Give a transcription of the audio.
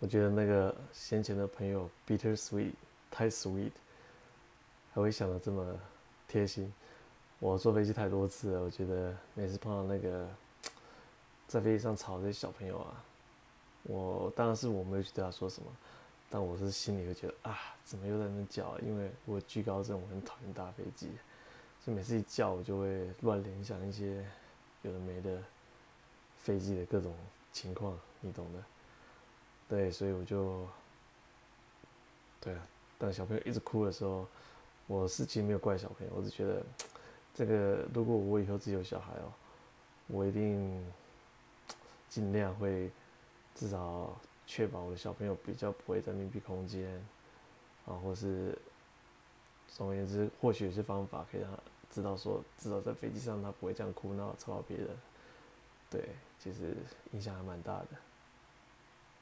我觉得那个先前的朋友 bitter sweet 太 sweet，还会想的这么贴心。我坐飞机太多次了，我觉得每次碰到那个在飞机上吵的这些小朋友啊，我当然是我没有去对他说什么，但我是心里会觉得啊，怎么又在那叫？因为我惧高症，我很讨厌搭飞机，所以每次一叫，我就会乱联想一些有的没的飞机的各种情况，你懂的。对，所以我就，对啊，当小朋友一直哭的时候，我是其实没有怪小朋友，我只觉得，这个如果我以后自己有小孩哦，我一定尽量会至少确保我的小朋友比较不会在密闭空间，啊，或是总而言之，或许有些方法可以让他知道说，至少在飞机上他不会这样哭闹吵到别人。对，其实影响还蛮大的。